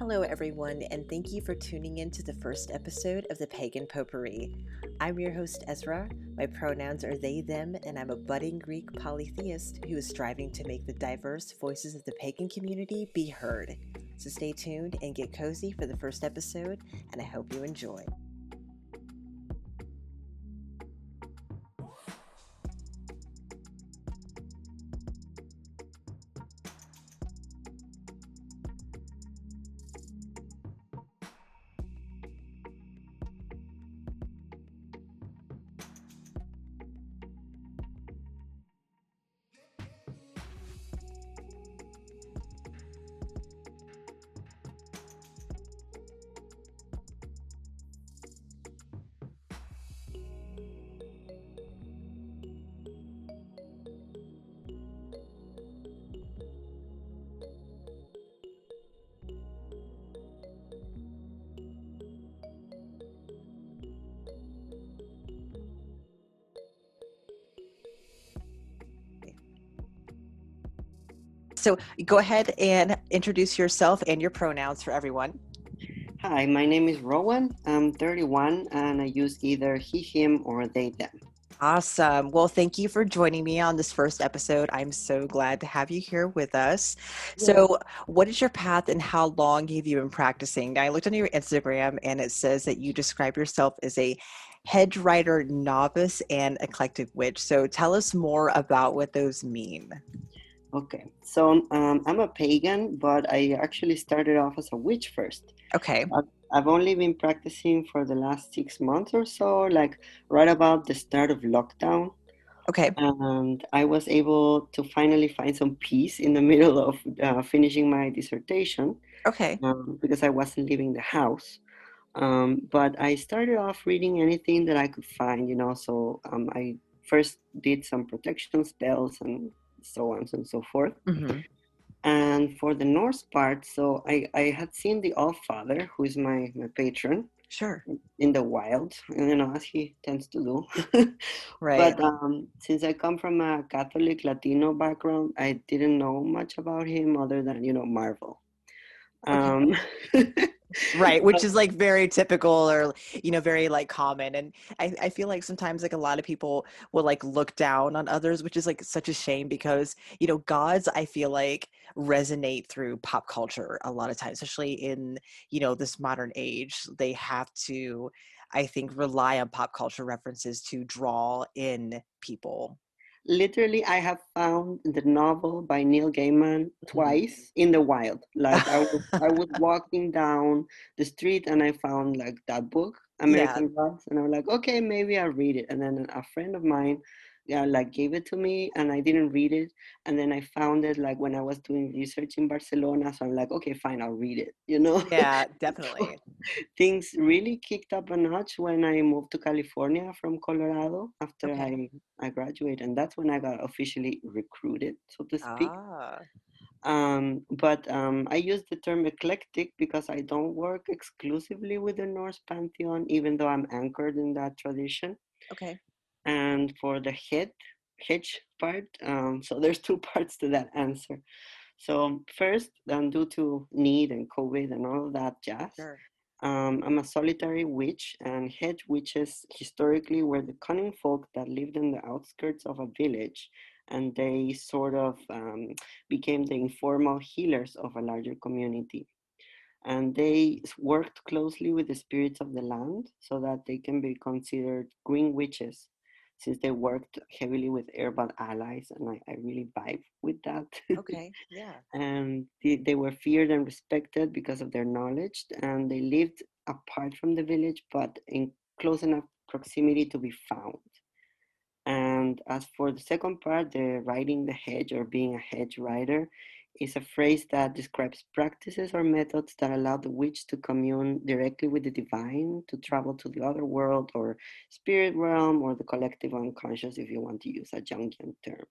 Hello, everyone, and thank you for tuning in to the first episode of the Pagan Potpourri. I'm your host, Ezra. My pronouns are they, them, and I'm a budding Greek polytheist who is striving to make the diverse voices of the pagan community be heard. So stay tuned and get cozy for the first episode, and I hope you enjoy. So go ahead and introduce yourself and your pronouns for everyone. Hi, my name is Rowan. I'm 31 and I use either he, him, or they, them. Awesome. Well, thank you for joining me on this first episode. I'm so glad to have you here with us. Yeah. So, what is your path and how long have you been practicing? Now, I looked on your Instagram and it says that you describe yourself as a hedge rider novice and eclectic witch. So, tell us more about what those mean. Okay, so um, I'm a pagan, but I actually started off as a witch first. Okay. I've, I've only been practicing for the last six months or so, like right about the start of lockdown. Okay. And I was able to finally find some peace in the middle of uh, finishing my dissertation. Okay. Um, because I wasn't leaving the house. Um, but I started off reading anything that I could find, you know. So um, I first did some protection spells and so on and so forth. Mm-hmm. And for the Norse part, so I, I had seen the All Father, who is my, my patron. Sure. In the wild, you know, as he tends to do. right. But um, since I come from a Catholic Latino background, I didn't know much about him other than, you know, Marvel. Um, right which is like very typical or you know very like common and I, I feel like sometimes like a lot of people will like look down on others which is like such a shame because you know gods i feel like resonate through pop culture a lot of times especially in you know this modern age they have to i think rely on pop culture references to draw in people literally i have found the novel by neil gaiman mm-hmm. twice in the wild like i was i was walking down the street and i found like that book american yeah. gods and i was like okay maybe i'll read it and then a friend of mine yeah, like gave it to me and I didn't read it. And then I found it like when I was doing research in Barcelona. So I'm like, okay, fine, I'll read it, you know? Yeah, definitely. things really kicked up a notch when I moved to California from Colorado after okay. I, I graduated. And that's when I got officially recruited, so to speak. Ah. Um, but um, I use the term eclectic because I don't work exclusively with the Norse pantheon, even though I'm anchored in that tradition. Okay and for the head hedge part um, so there's two parts to that answer. So first um, due to need and covid and all of that jazz sure. um, i'm a solitary witch and hedge witches historically were the cunning folk that lived in the outskirts of a village and they sort of um, became the informal healers of a larger community. And they worked closely with the spirits of the land so that they can be considered green witches since they worked heavily with herbal allies and I, I really vibe with that. Okay, yeah. and they, they were feared and respected because of their knowledge and they lived apart from the village but in close enough proximity to be found. And as for the second part, the riding the hedge or being a hedge rider, is a phrase that describes practices or methods that allow the witch to commune directly with the divine, to travel to the other world or spirit realm or the collective unconscious, if you want to use a Jungian term.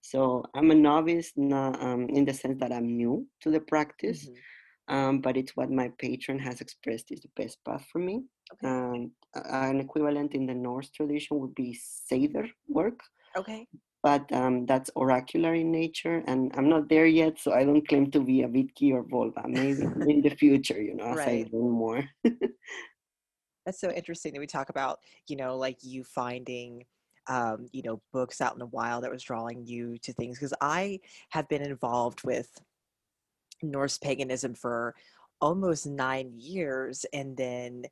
So I'm a novice not, um, in the sense that I'm new to the practice, mm-hmm. um, but it's what my patron has expressed is the best path for me. Okay. And uh, an equivalent in the Norse tradition would be Seidr work. Okay but um, that's oracular in nature, and I'm not there yet, so I don't claim to be a Vitki or Volva. Maybe in the future, you know, as Right. I learn more. That's so interesting that we talk about, you know, like you finding, um, you know, books out in the wild that was drawing you to things. Because I have been involved with Norse paganism for almost nine years and then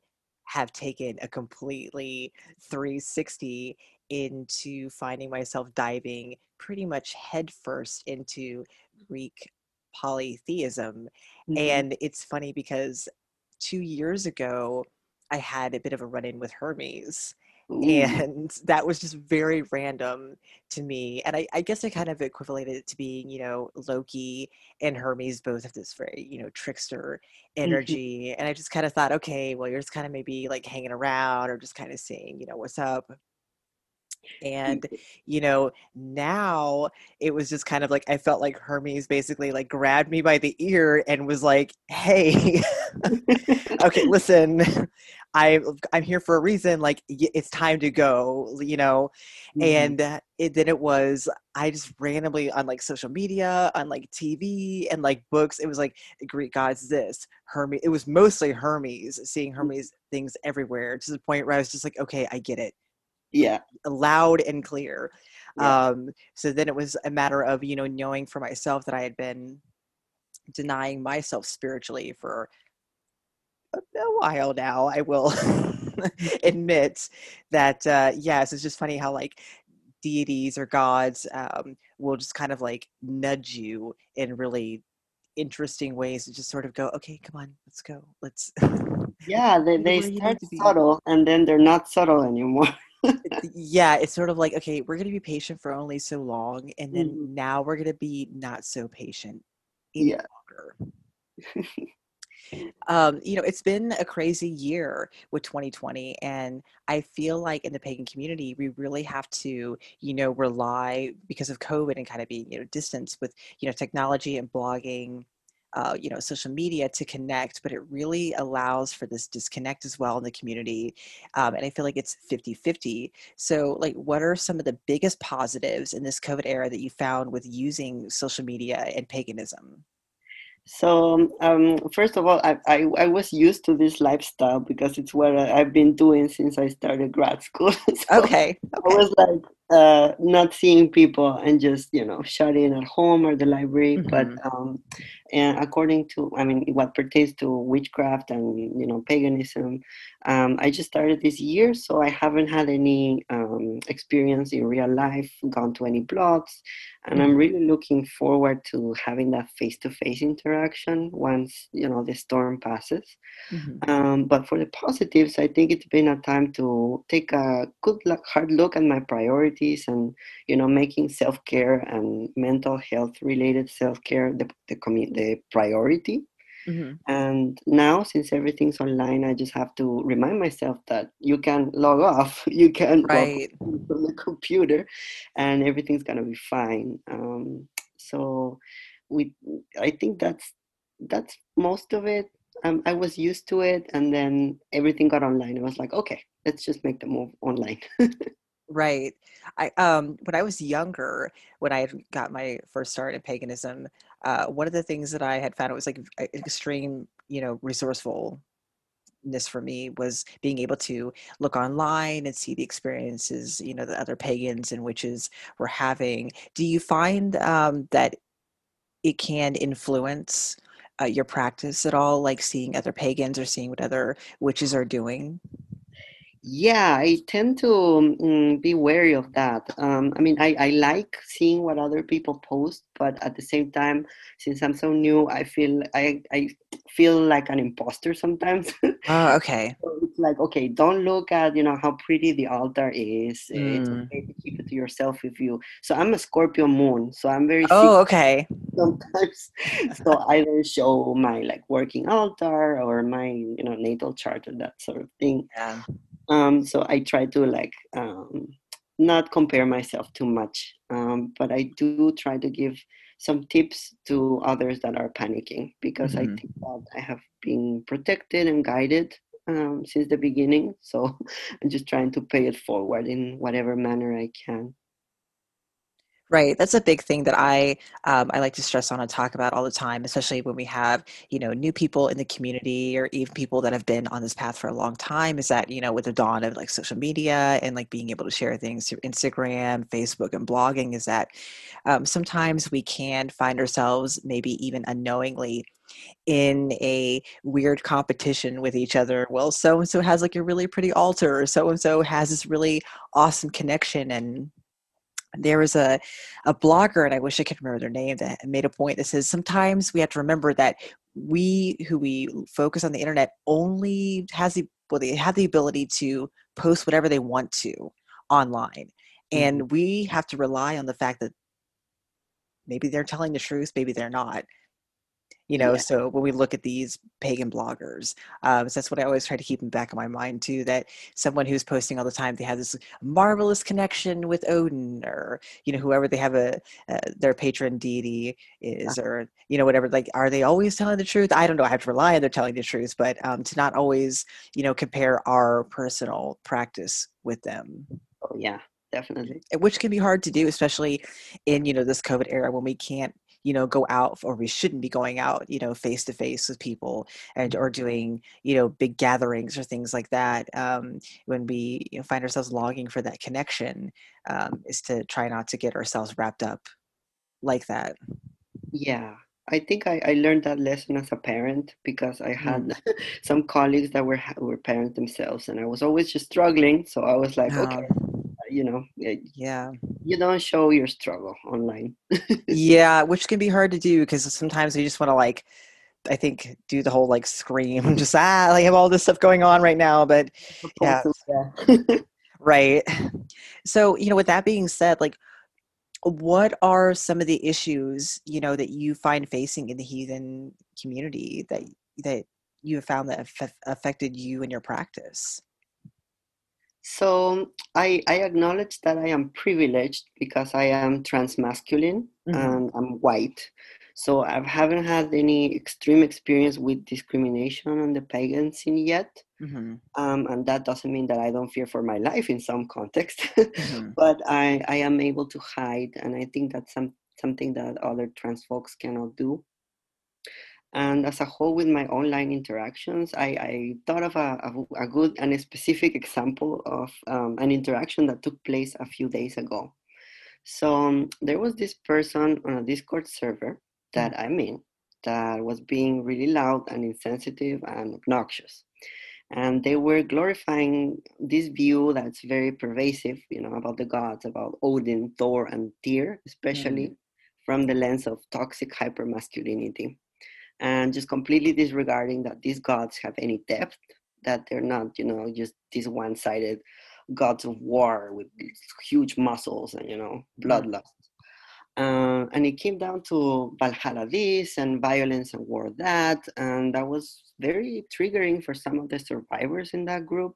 have taken a completely 360 into finding myself diving pretty much headfirst into Greek polytheism. Mhm. And it's funny because two years ago, I had a bit of a run in with Hermes. Ooh, And that was just very random to me. And I, I guess I kind of equated it to being, you know, Loki and Hermes both have this very, you know, trickster mhm. energy. And I just kind of thought, okay, well, you're just kind of maybe like hanging around or just kind of seeing, you know, what's up. And, you know, now it was just kind of like I felt like Hermes basically like grabbed me by the ear and was like, hey, okay, listen, I I'm here for a reason. Like it's time to go, you know. Mhm. And uh, it, then it was I just randomly on like social media, on like TV, and like books. It was like Greek gods this Hermes. It was mostly Hermes. Seeing Hermes things everywhere to the point where I was just like, okay, I get it, Yeah, loud and clear. yeah. Um, so then it was a matter of you know knowing for myself that I had been denying myself spiritually for a while now, I will admit that, uh, yes, it's just funny how like deities or gods um, will just kind of like nudge you in really interesting ways to just sort of go, okay, come on, let's go. Let's Yeah, they, they where you need start subtle and then they're not subtle anymore. Yeah, it's sort of like, okay, we're going to be patient for only so long, and then Mhm. now we're going to be not so patient any Yeah. longer. um, you know, it's been a crazy year with 2020, and I feel like in the pagan community, we really have to, you know, rely because of COVID and kind of being, you know, distance with, you know, technology and blogging, uh, you know, social media to connect, but it really allows for this disconnect as well in the community. Um, and I feel like it's 50 50. So, like, what are some of the biggest positives in this COVID era that you found with using social media and paganism? So, um, first of all, I, I, I was used to this lifestyle because it's what I, I've been doing since I started grad school. So Okay, I was like uh, not seeing people and just you know shutting at home or the library. But hmm um, and according to I mean what pertains to witchcraft and you know paganism, um, I just started this year, so I haven't had any um, experience in real life, gone to any blogs, and I'm hmm really looking forward to having that face-to-face interaction once you know the storm passes. hmm Um, but for the positives, I think it's been a time to take a good look, hard look at my priorities and, you know, making self-care and mental health related self-care the, the, commu- the priority. hmm And now, since everything's online, I just have to remind myself that you can log off, you can Right. from the computer, and everything's gonna be fine. Um, so, we, I think that's that's most of it. Um, I was used to it, and then everything got online. I was like, okay, let's just make the move online. Right. I um when I was younger, when I had got my first start in paganism, uh, one of the things that I had found it was like extreme, you know, resourcefulness for me was being able to look online and see the experiences, you know, that other pagans and witches were having. Do you find um, that it can influence uh, your practice at all, like seeing other pagans or seeing what other witches are doing? Yeah, I tend to mm, be wary of that. Um, I mean, I, I like seeing what other people post, but at the same time, since I'm so new, I feel I, I feel like an imposter sometimes. Oh, okay. So it's like, okay, don't look at, you know, how pretty the altar is. It's Mm. okay to keep it to yourself if you. So I'm a Scorpio moon, so I'm very Oh, okay. sometimes. So I don't show my like working altar or my, you know, natal chart or that sort of thing. Yeah. Um, so I try to like um, not compare myself too much, um, but I do try to give some tips to others that are panicking because I Mhm. think that I have been protected and guided um, since the beginning. So I'm just trying to pay it forward in whatever manner I can. Right. That's a big thing that I um, I like to stress on and talk about all the time, especially when we have you know new people in the community or even people that have been on this path for a long time. Is that you know with the dawn of like social media and like being able to share things through Instagram, Facebook, and blogging, is that um, sometimes we can find ourselves maybe even unknowingly in a weird competition with each other. Well, so and so has like a really pretty altar, or so and so has this really awesome connection and there was a, a blogger and i wish i could remember their name that made a point that says sometimes we have to remember that we who we focus on the internet only has the well they have the ability to post whatever they want to online mm-hmm. and we have to rely on the fact that maybe they're telling the truth maybe they're not you know yeah. so when we look at these pagan bloggers um, so that's what i always try to keep in the back of my mind too that someone who's posting all the time they have this marvelous connection with odin or you know whoever they have a uh, their patron deity is yeah. or you know whatever like are they always telling the truth i don't know i have to rely on they're telling the truth but um, to not always you know compare our personal practice with them oh yeah definitely which can be hard to do especially in you know this covid era when we can't you know go out or we shouldn't be going out you know face to face with people and or doing you know big gatherings or things like that um, when we you know, find ourselves longing for that connection um, is to try not to get ourselves wrapped up like that yeah I think I, I learned that lesson as a parent because I had mm. some colleagues that were were parents themselves, and I was always just struggling. So I was like, okay, you know, yeah, you don't show your struggle online. yeah, which can be hard to do because sometimes you just want to like, I think, do the whole like scream, just ah, like have all this stuff going on right now. But yeah, right. So you know, with that being said, like, what are some of the issues you know that you find facing in the heathen community that that you have found that have affected you and your practice? So I, I acknowledge that I am privileged because I am transmasculine mm-hmm. and I'm white. So I haven't had any extreme experience with discrimination on the pagan scene yet. Mm-hmm. Um, and that doesn't mean that I don't fear for my life in some context, mm-hmm. but I, I am able to hide. And I think that's some, something that other trans folks cannot do. And as a whole, with my online interactions, I, I thought of a, a, good and a specific example of um, an interaction that took place a few days ago. So um, there was this person on a Discord server that mm. I'm in that was being really loud and insensitive and obnoxious. And they were glorifying this view that's very pervasive, you know, about the gods, about Odin, Thor, and Tyr, especially mm. from the lens of toxic hypermasculinity and just completely disregarding that these gods have any depth, that they're not, you know, just these one sided gods of war with huge muscles and, you know, mm-hmm. bloodlust. Uh, and it came down to Valhalla this and violence and war that. And that was very triggering for some of the survivors in that group.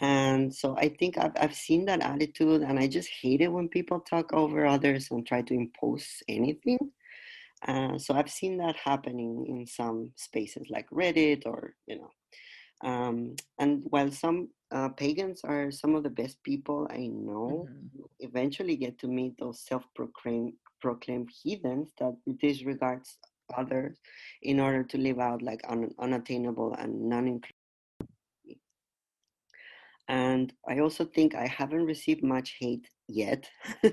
And so I think I've, I've seen that attitude, and I just hate it when people talk over others and try to impose anything. Uh, so I've seen that happening in some spaces like Reddit or, you know, um, and while some uh, pagans are some of the best people I know, mm-hmm. eventually get to meet those self-proclaimed proclaimed heathens that disregards others in order to live out like un- unattainable and non-inclusive and I also think I haven't received much hate yet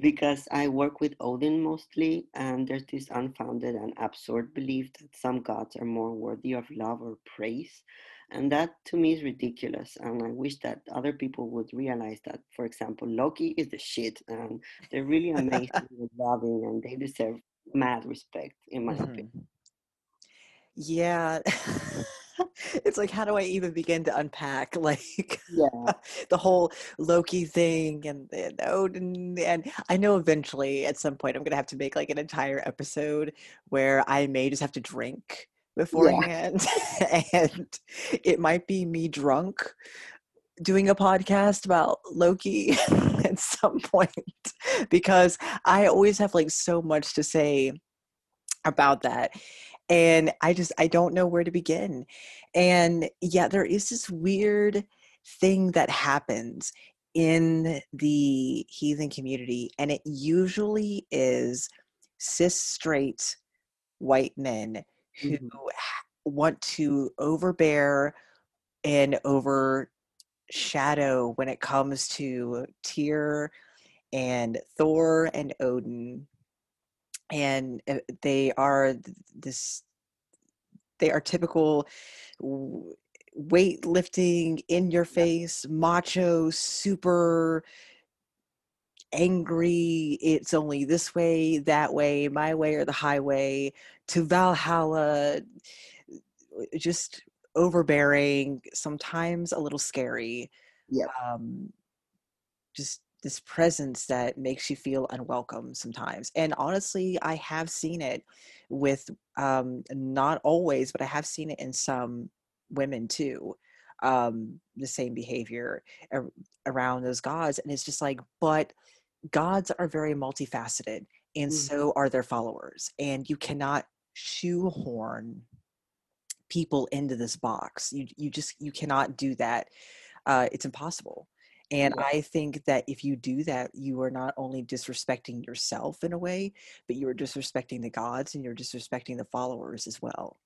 because I work with Odin mostly, and there's this unfounded and absurd belief that some gods are more worthy of love or praise. And that to me is ridiculous. And I wish that other people would realize that, for example, Loki is the shit, and they're really amazing and loving, and they deserve mad respect, in my mm-hmm. opinion. Yeah. it's like how do i even begin to unpack like yeah the whole loki thing and, and odin and i know eventually at some point i'm gonna have to make like an entire episode where i may just have to drink beforehand yeah. and it might be me drunk doing a podcast about loki at some point because i always have like so much to say about that and i just i don't know where to begin and yeah there is this weird thing that happens in the heathen community, and it usually is cis straight white men who Mhm. want to overbear and overshadow when it comes to Tyr and Thor and Odin. And uh, they are this, they are typical weightlifting, in your face, macho, super angry. It's only this way, that way, my way or the highway to Valhalla. Just overbearing, sometimes a little scary. Yep. Um, just this presence that makes you feel unwelcome sometimes. And honestly, I have seen it with um, not always, but I have seen it in some women too. Um, the same behavior ar- around those gods, and it's just like, but gods are very multifaceted, and Mhm. so are their followers, and you cannot shoehorn people into this box. You you just you cannot do that. Uh, it's impossible. And Yeah. I think that if you do that, you are not only disrespecting yourself in a way, but you are disrespecting the gods and you're disrespecting the followers as well.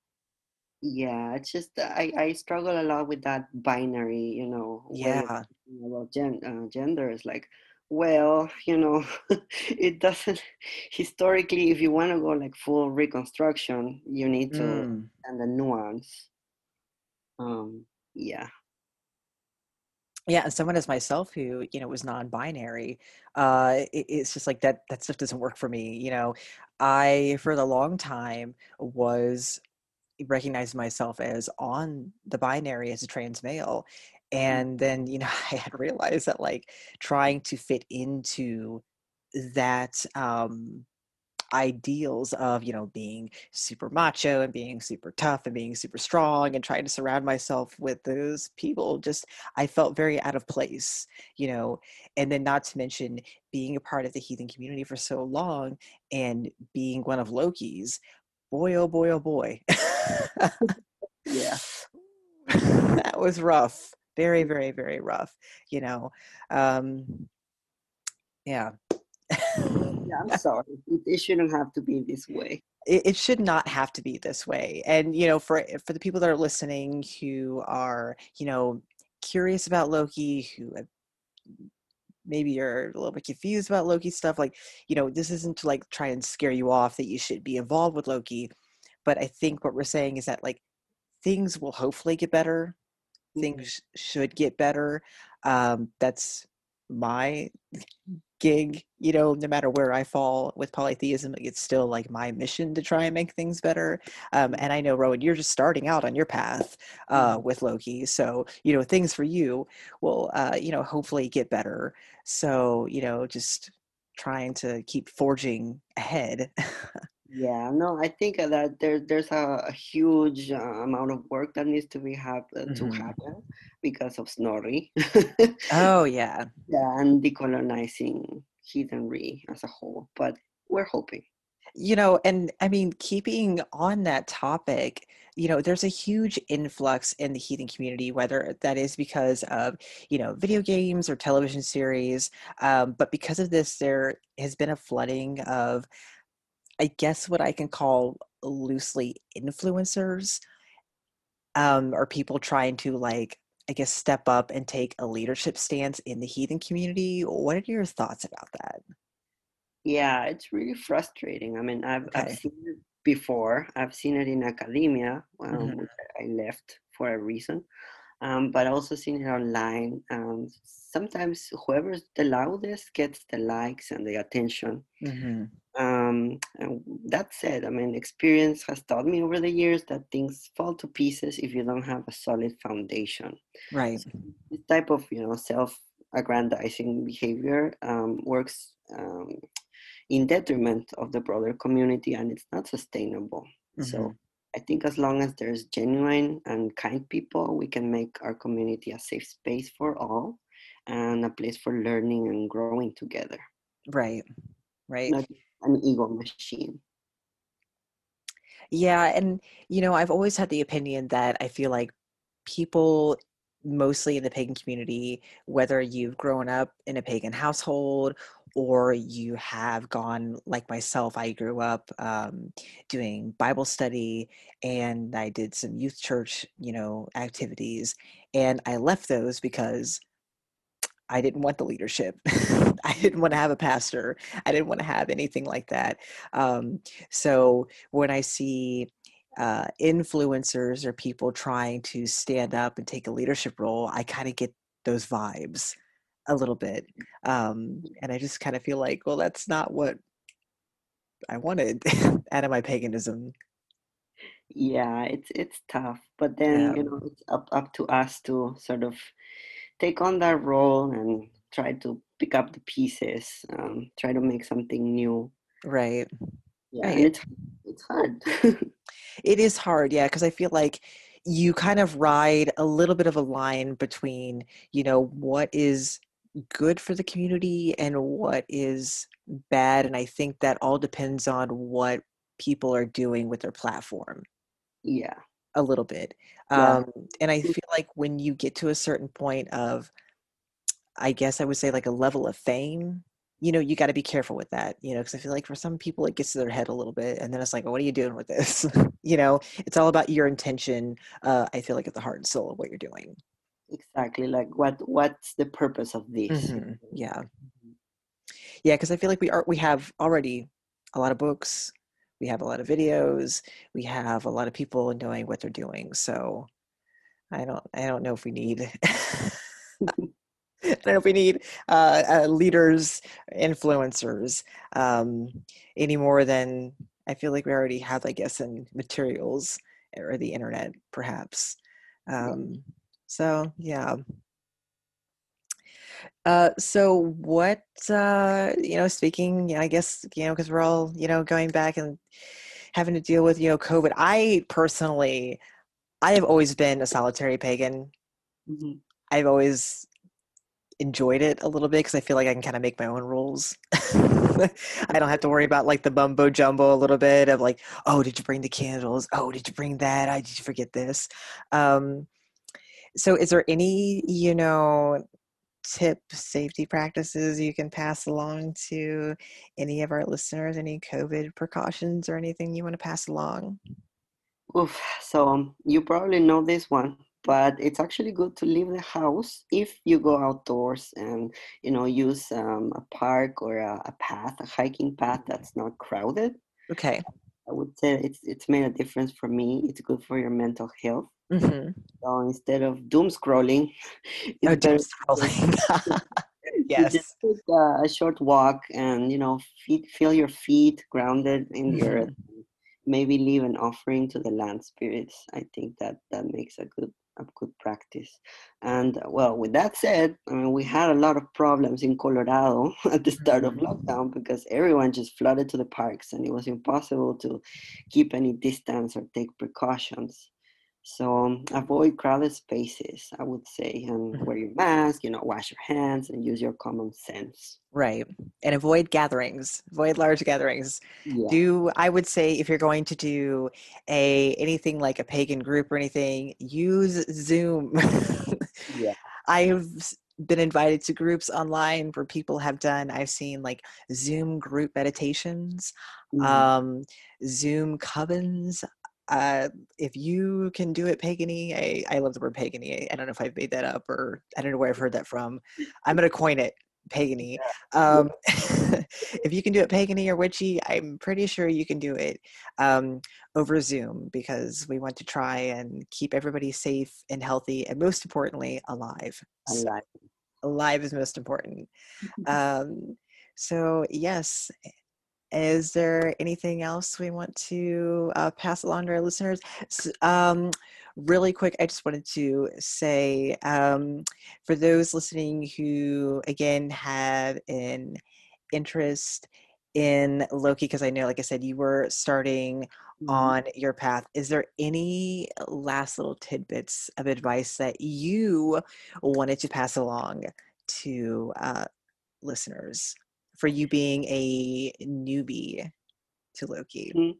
Yeah, it's just uh, I, I struggle a lot with that binary, you know, Yeah. Well, gen, uh, gender. It's like, well, you know, it doesn't historically. If you want to go like full reconstruction, you need to Mm. understand the nuance. Um, yeah, Yeah, and someone as myself who, you know, was non-binary, uh, it, it's just like that that stuff doesn't work for me. You know, I for the long time was recognized myself as on the binary as a trans male. Mm, And then, you know, I had realized that like trying to fit into that um ideals of you know being super macho and being super tough and being super strong and trying to surround myself with those people just i felt very out of place you know and then not to mention being a part of the heathen community for so long and being one of loki's boy oh boy oh boy. Yeah, that was rough very very very rough you know um yeah yeah. I'm sorry. It, shouldn't have to be this way. it, it should not have to be this way and you know for for the people that are listening who are you know curious about loki who have- maybe you're a little bit confused about loki stuff like you know this isn't to like try and scare you off that you should be involved with loki but i think what we're saying is that like things will hopefully get better Mhm. things should get better um that's my gig you know no matter where i fall with polytheism it's still like my mission to try and make things better um, and i know rowan you're just starting out on your path uh, Mhm. with loki so you know things for you will uh, you know hopefully get better so you know just trying to keep forging ahead Yeah, no, I think that there there's a, a huge uh, amount of work that needs to be hap- uh, to Mhm. happen because of Snorri. oh yeah yeah, and decolonizing heathenry as a whole. But we're hoping. You know, and I mean, keeping on that topic, you know, there's a huge influx in the heathen community, whether that is because of, you know, video games or television series. Um, but because of this, there has been a flooding of, I guess, what I can call loosely influencers, um, or people trying to like, I guess, step up and take a leadership stance in the heathen community. What are your thoughts about that? Yeah, it's really frustrating. I mean, I've I've seen it before. I've seen it in academia, um, hmm which I left for a reason. Um, but also seen it online. Um, sometimes whoever's the loudest gets the likes and the attention. hmm Um, and that said, I mean, experience has taught me over the years that things fall to pieces if you don't have a solid foundation. Right. So this type of, you know, self-aggrandizing behavior um, works um, in detriment of the broader community, and it's not sustainable. hmm So I think as long as there's genuine and kind people, we can make our community a safe space for all and a place for learning and growing together, Right. Right. not an ego machine. Yeah, and you know, I've always had the opinion that I feel like people mostly in the pagan community, whether you've grown up in a pagan household or you have gone like myself i grew up um, doing bible study and i did some youth church you know activities and i left those because i didn't want the leadership. I didn't want to have a pastor. I didn't want to have anything like that. Um, so when i see uh, influencers or people trying to stand up and take a leadership role i kind of get those vibes a little bit. Um, and I just kind of feel like, well, that's not what I wanted. Out of my paganism. Yeah, it's it's tough, but then Yeah, you know it's up up to us to sort of take on that role and try to pick up the pieces, um, try to make something new. right, Yeah, right. it's it's hard. It is hard, yeah, because I feel like you kind of ride a little bit of a line between, you know, what is good for the community and what is bad. And I think that all depends on what people are doing with their platform. Yeah, a little bit. yeah, Um, and I feel like when you get to a certain point of, I guess I would say like a level of fame, you know, you got to be careful with that, you know, because I feel like for some people it gets to their head a little bit, and then it's like, what are you doing with this? you know, it's all about your intention. Uh, I feel like at the heart and soul of what you're doing. exactly. Like what what's the purpose of this? hmm Yeah, yeah, because I feel like we are we have already a lot of books, we have a lot of videos, we have a lot of people knowing what they're doing. So I don't I don't know if we need I don't know if we need uh, uh, leaders, influencers, um, any more than I feel like we already have, I guess, in materials or the internet, perhaps. Um, so, yeah. Uh, so, what, uh, you know, speaking, I guess, you know, because we're all, you know, going back and having to deal with, you know, COVID. I personally, I have always been a solitary pagan. Mhm. I've always enjoyed it a little bit because I feel like I can kind of make my own rules. I don't have to worry about like the bumbo jumbo a little bit of like, oh, did you bring the candles? Oh, did you bring that? I did you forget this? Um, so, is there any, you know, tip safety practices you can pass along to any of our listeners? Any COVID precautions or anything you want to pass along? Oof. So um, you probably know this one, but it's actually good to leave the house if you go outdoors and you know use um, a park or a, a path, a hiking path that's not crowded. Okay. I would say it's it's made a difference for me. It's good for your mental health. hmm So instead of doom scrolling, Oh, doom scrolling. to just yes. take a, a short walk and you know feet, feel your feet grounded in the earth hmm maybe leave an offering to the land spirits i think that that makes a good a good practice. And uh, well with that said i mean we had a lot of problems in colorado at the start of hmm lockdown because everyone just flooded to the parks and it was impossible to keep any distance or take precautions so um, avoid crowded spaces i would say and wear your mask you know wash your hands and use your common sense Right. And avoid gatherings, avoid large gatherings. yeah Do I would say if you're going to do a anything like a pagan group or anything, use Zoom. yeah I've been invited to groups online where people have done, I've seen like Zoom group meditations, Mhm. um, Zoom covens. Uh, if you can do it pagany, I, I love the word pagany. I don't know if I've made that up or I don't know where I've heard that from. I'm going to coin it pagany. Um, if you can do it pagany or witchy, I'm pretty sure you can do it um, over Zoom because we want to try and keep everybody safe and healthy and most importantly, alive. i So alive is most important. Um, so yes, is there anything else we want to uh, pass along to our listeners? Um, really quick, I just wanted to say um, for those listening who, again, have an interest in Loki, because I know, like I said, you were starting Mhm. on your path, is there any last little tidbits of advice that you wanted to pass along to uh, listeners for you being a newbie to Loki? Mhm.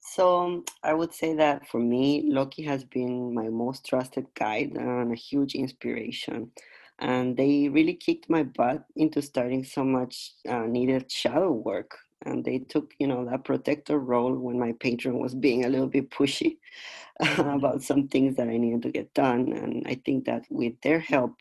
So I would say that for me, Loki has been my most trusted guide and a huge inspiration. And they really kicked my butt into starting so much uh, needed shadow work. And they took, you know, that protector role when my patron was being a little bit pushy about some things that I needed to get done. And I think that with their help,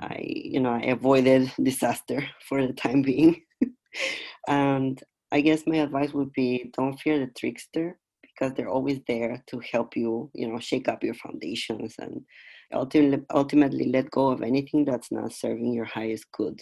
I, you know, I avoided disaster for the time being. and I guess my advice would be don't fear the trickster because they're always there to help you, you know, shake up your foundations and ultimately, ultimately let go of anything that's not serving your highest good.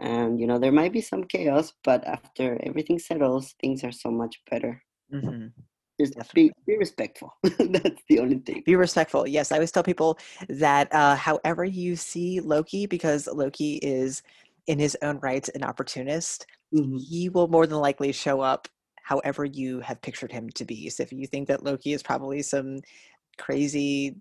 And, you know, there might be some chaos, but after everything settles, things are so much better. Mhm. Be, Definitely. be respectful. that's the only thing. Be respectful. Yes, I always tell people that uh, however you see Loki, because Loki is in his own rights an opportunist, hmm he will more than likely show up however you have pictured him to be. So if you think that Loki is probably some crazy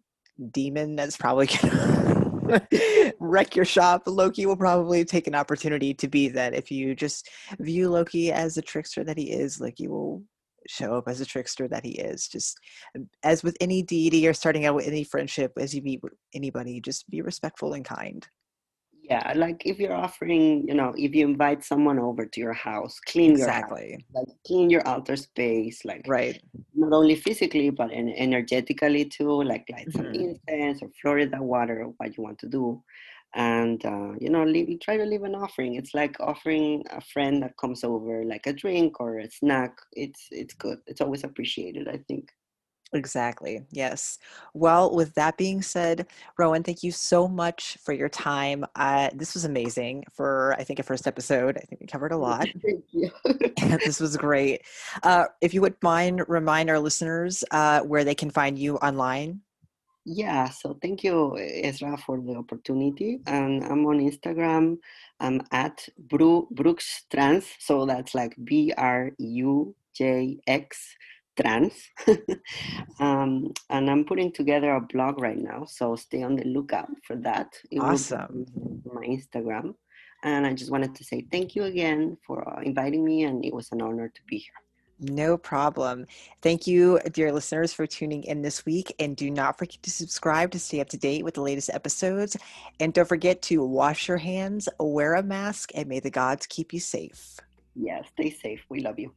demon that's probably gonna wreck your shop, Loki will probably take an opportunity to be that. If you just view Loki as the trickster that he is, Loki will show up as a trickster that he is. Just um, as with any deity or starting out with any friendship, as you meet with anybody, just be respectful and kind. Yeah, like if you're offering, you know, if you invite someone over to your house, clean your house, Exactly. like clean your outer space, like Right. not only physically but en- energetically too like light some hmm incense or florida water or what you want to do and uh, you know leave, try to leave an offering it's like offering a friend that comes over like a drink or a snack it's it's good it's always appreciated i think Exactly. Yes. Well, with that being said, Rowan, thank you so much for your time. Uh, this was amazing for, I think, a first episode. I think we covered a lot. Thank you. this was great. Uh, if you would mind, remind our listeners uh, where they can find you online. Yeah so thank you ezra for the opportunity and i'm on instagram i'm at Bru, brooks trans so that's like b-r-u-j-x trans um, and I'm putting together a blog right now, so stay on the lookout for that. It Awesome. my Instagram. And I just wanted to say thank you again for uh, inviting me, and it was an honor to be here. No problem. Thank you, dear listeners, for tuning in this week. And do not forget to subscribe to stay up to date with the latest episodes. And don't forget to wash your hands, wear a mask, and may the gods keep you safe. Yeah, stay safe. We love you.